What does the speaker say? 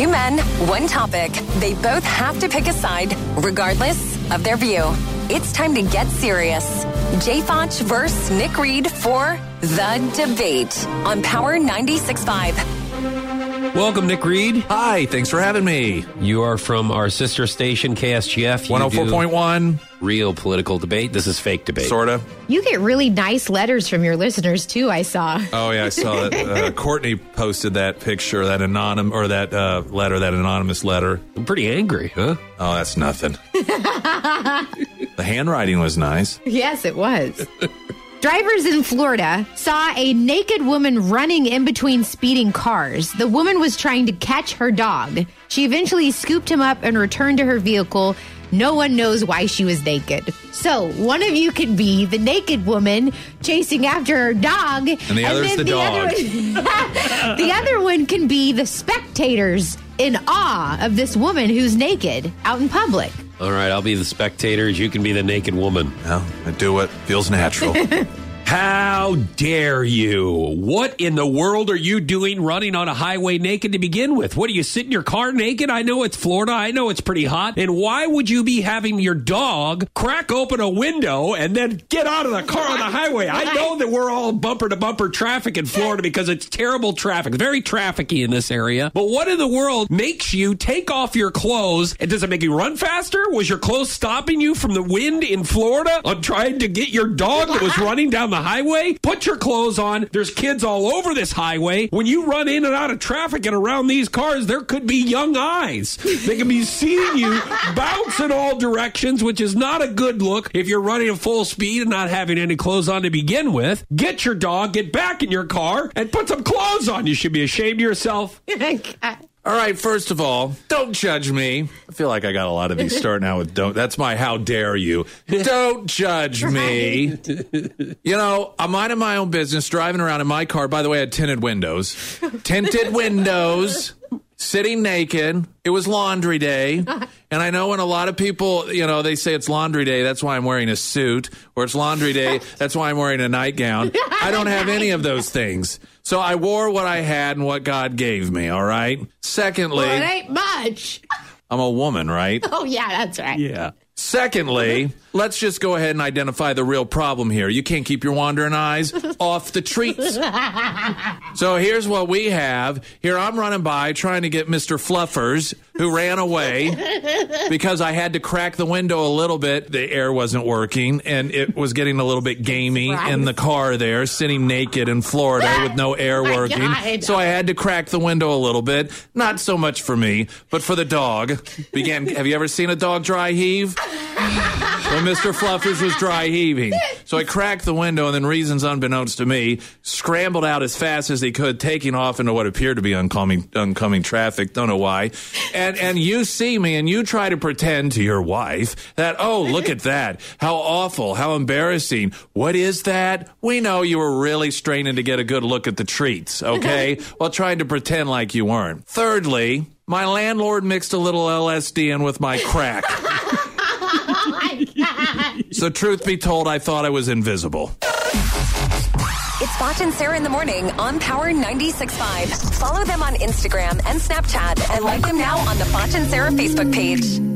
Two men, one topic. They both have to pick a side, regardless of their view. It's time to get serious. Jay Fotsch versus Nick Reed for The Debate on Power 96.5. Welcome, Nick Reed. Hi, thanks for having me. You are from our sister station, KSGF. You 104.1, Real political debate. This is fake debate. sort of. You get really nice letters from your listeners too. I saw. Oh, yeah, I saw that. Uh, Courtney posted that picture, that anonymous, or that uh, letter, that anonymous letter. I'm pretty angry, huh? Oh, that's nothing. the handwriting was nice. Yes, it was. Drivers in Florida saw a naked woman running in between speeding cars. The woman was trying to catch her dog. She eventually scooped him up and returned to her vehicle. No one knows why she was naked. So, one of you could be the naked woman chasing after her dog. And the other's then the dog. Other, the other one can be the spectators in awe of this woman who's naked out in public. All right, I'll be the spectators. You can be the naked woman. Well, I do what feels natural. How dare you? What in the world are you doing running on a highway naked to begin with? What do you sit in your car naked? I know it's Florida. I know it's pretty hot. And why would you be having your dog crack open a window and then get out of the car on the highway? I know that we're all bumper to bumper traffic in Florida because it's terrible traffic, very trafficy in this area. But what in the world makes you take off your clothes? And does it make you run faster? Was your clothes stopping you from the wind in Florida on trying to get your dog that was running down the highway? Put your clothes on. There's kids all over this highway. When you run in and out of traffic and around these cars, there could be young eyes. They can be seeing you bounce in all directions, which is not a good look if you're running at full speed and not having any clothes on to begin with. Get your dog, get back in your car, and put some clothes on. You should be ashamed of yourself. all right, first of all, don't judge me. I feel like I got a lot of these starting out with don't. That's my how dare you. Don't judge me. You know, I'm minding my own business, driving around in my car. By the way, I had tinted windows. Tinted windows. Sitting naked. It was laundry day. And I know when a lot of people, you know, they say it's laundry day, that's why I'm wearing a suit. Or it's laundry day, that's why I'm wearing a nightgown. I don't have any of those things. So I wore what I had and what God gave me, all right? Secondly, Well, it ain't much. I'm a woman, right? Oh, yeah, that's right. Yeah. Secondly, let's just go ahead and identify the real problem here. You can't keep your wandering eyes off the treats. So here's what we have. Here I'm running by trying to get Mr. Fluffers, who ran away because I had to crack the window a little bit. The air wasn't working and it was getting a little bit gamey in the car there, sitting naked in Florida with no air working. God. So I had to crack the window a little bit. Not so much for me, but for the dog. Began have you ever seen a dog dry heave? When Mr. Fluffers was dry heaving. So I cracked the window and then, reasons unbeknownst to me, scrambled out as fast as he could, taking off into what appeared to be oncoming, oncoming traffic. Don't know why. And, and you see me and you try to pretend to your wife that, oh, look at that. How awful. How embarrassing. What is that? We know you were really straining to get a good look at the treats, okay? While trying to pretend like you weren't. Thirdly, my landlord mixed a little LSD in with my crack. So, truth be told, I thought I was invisible. It's Fotsch and Sarah in the morning on Power 96.5. Follow them on Instagram and Snapchat and like them now on the Fotsch and Sarah Facebook page.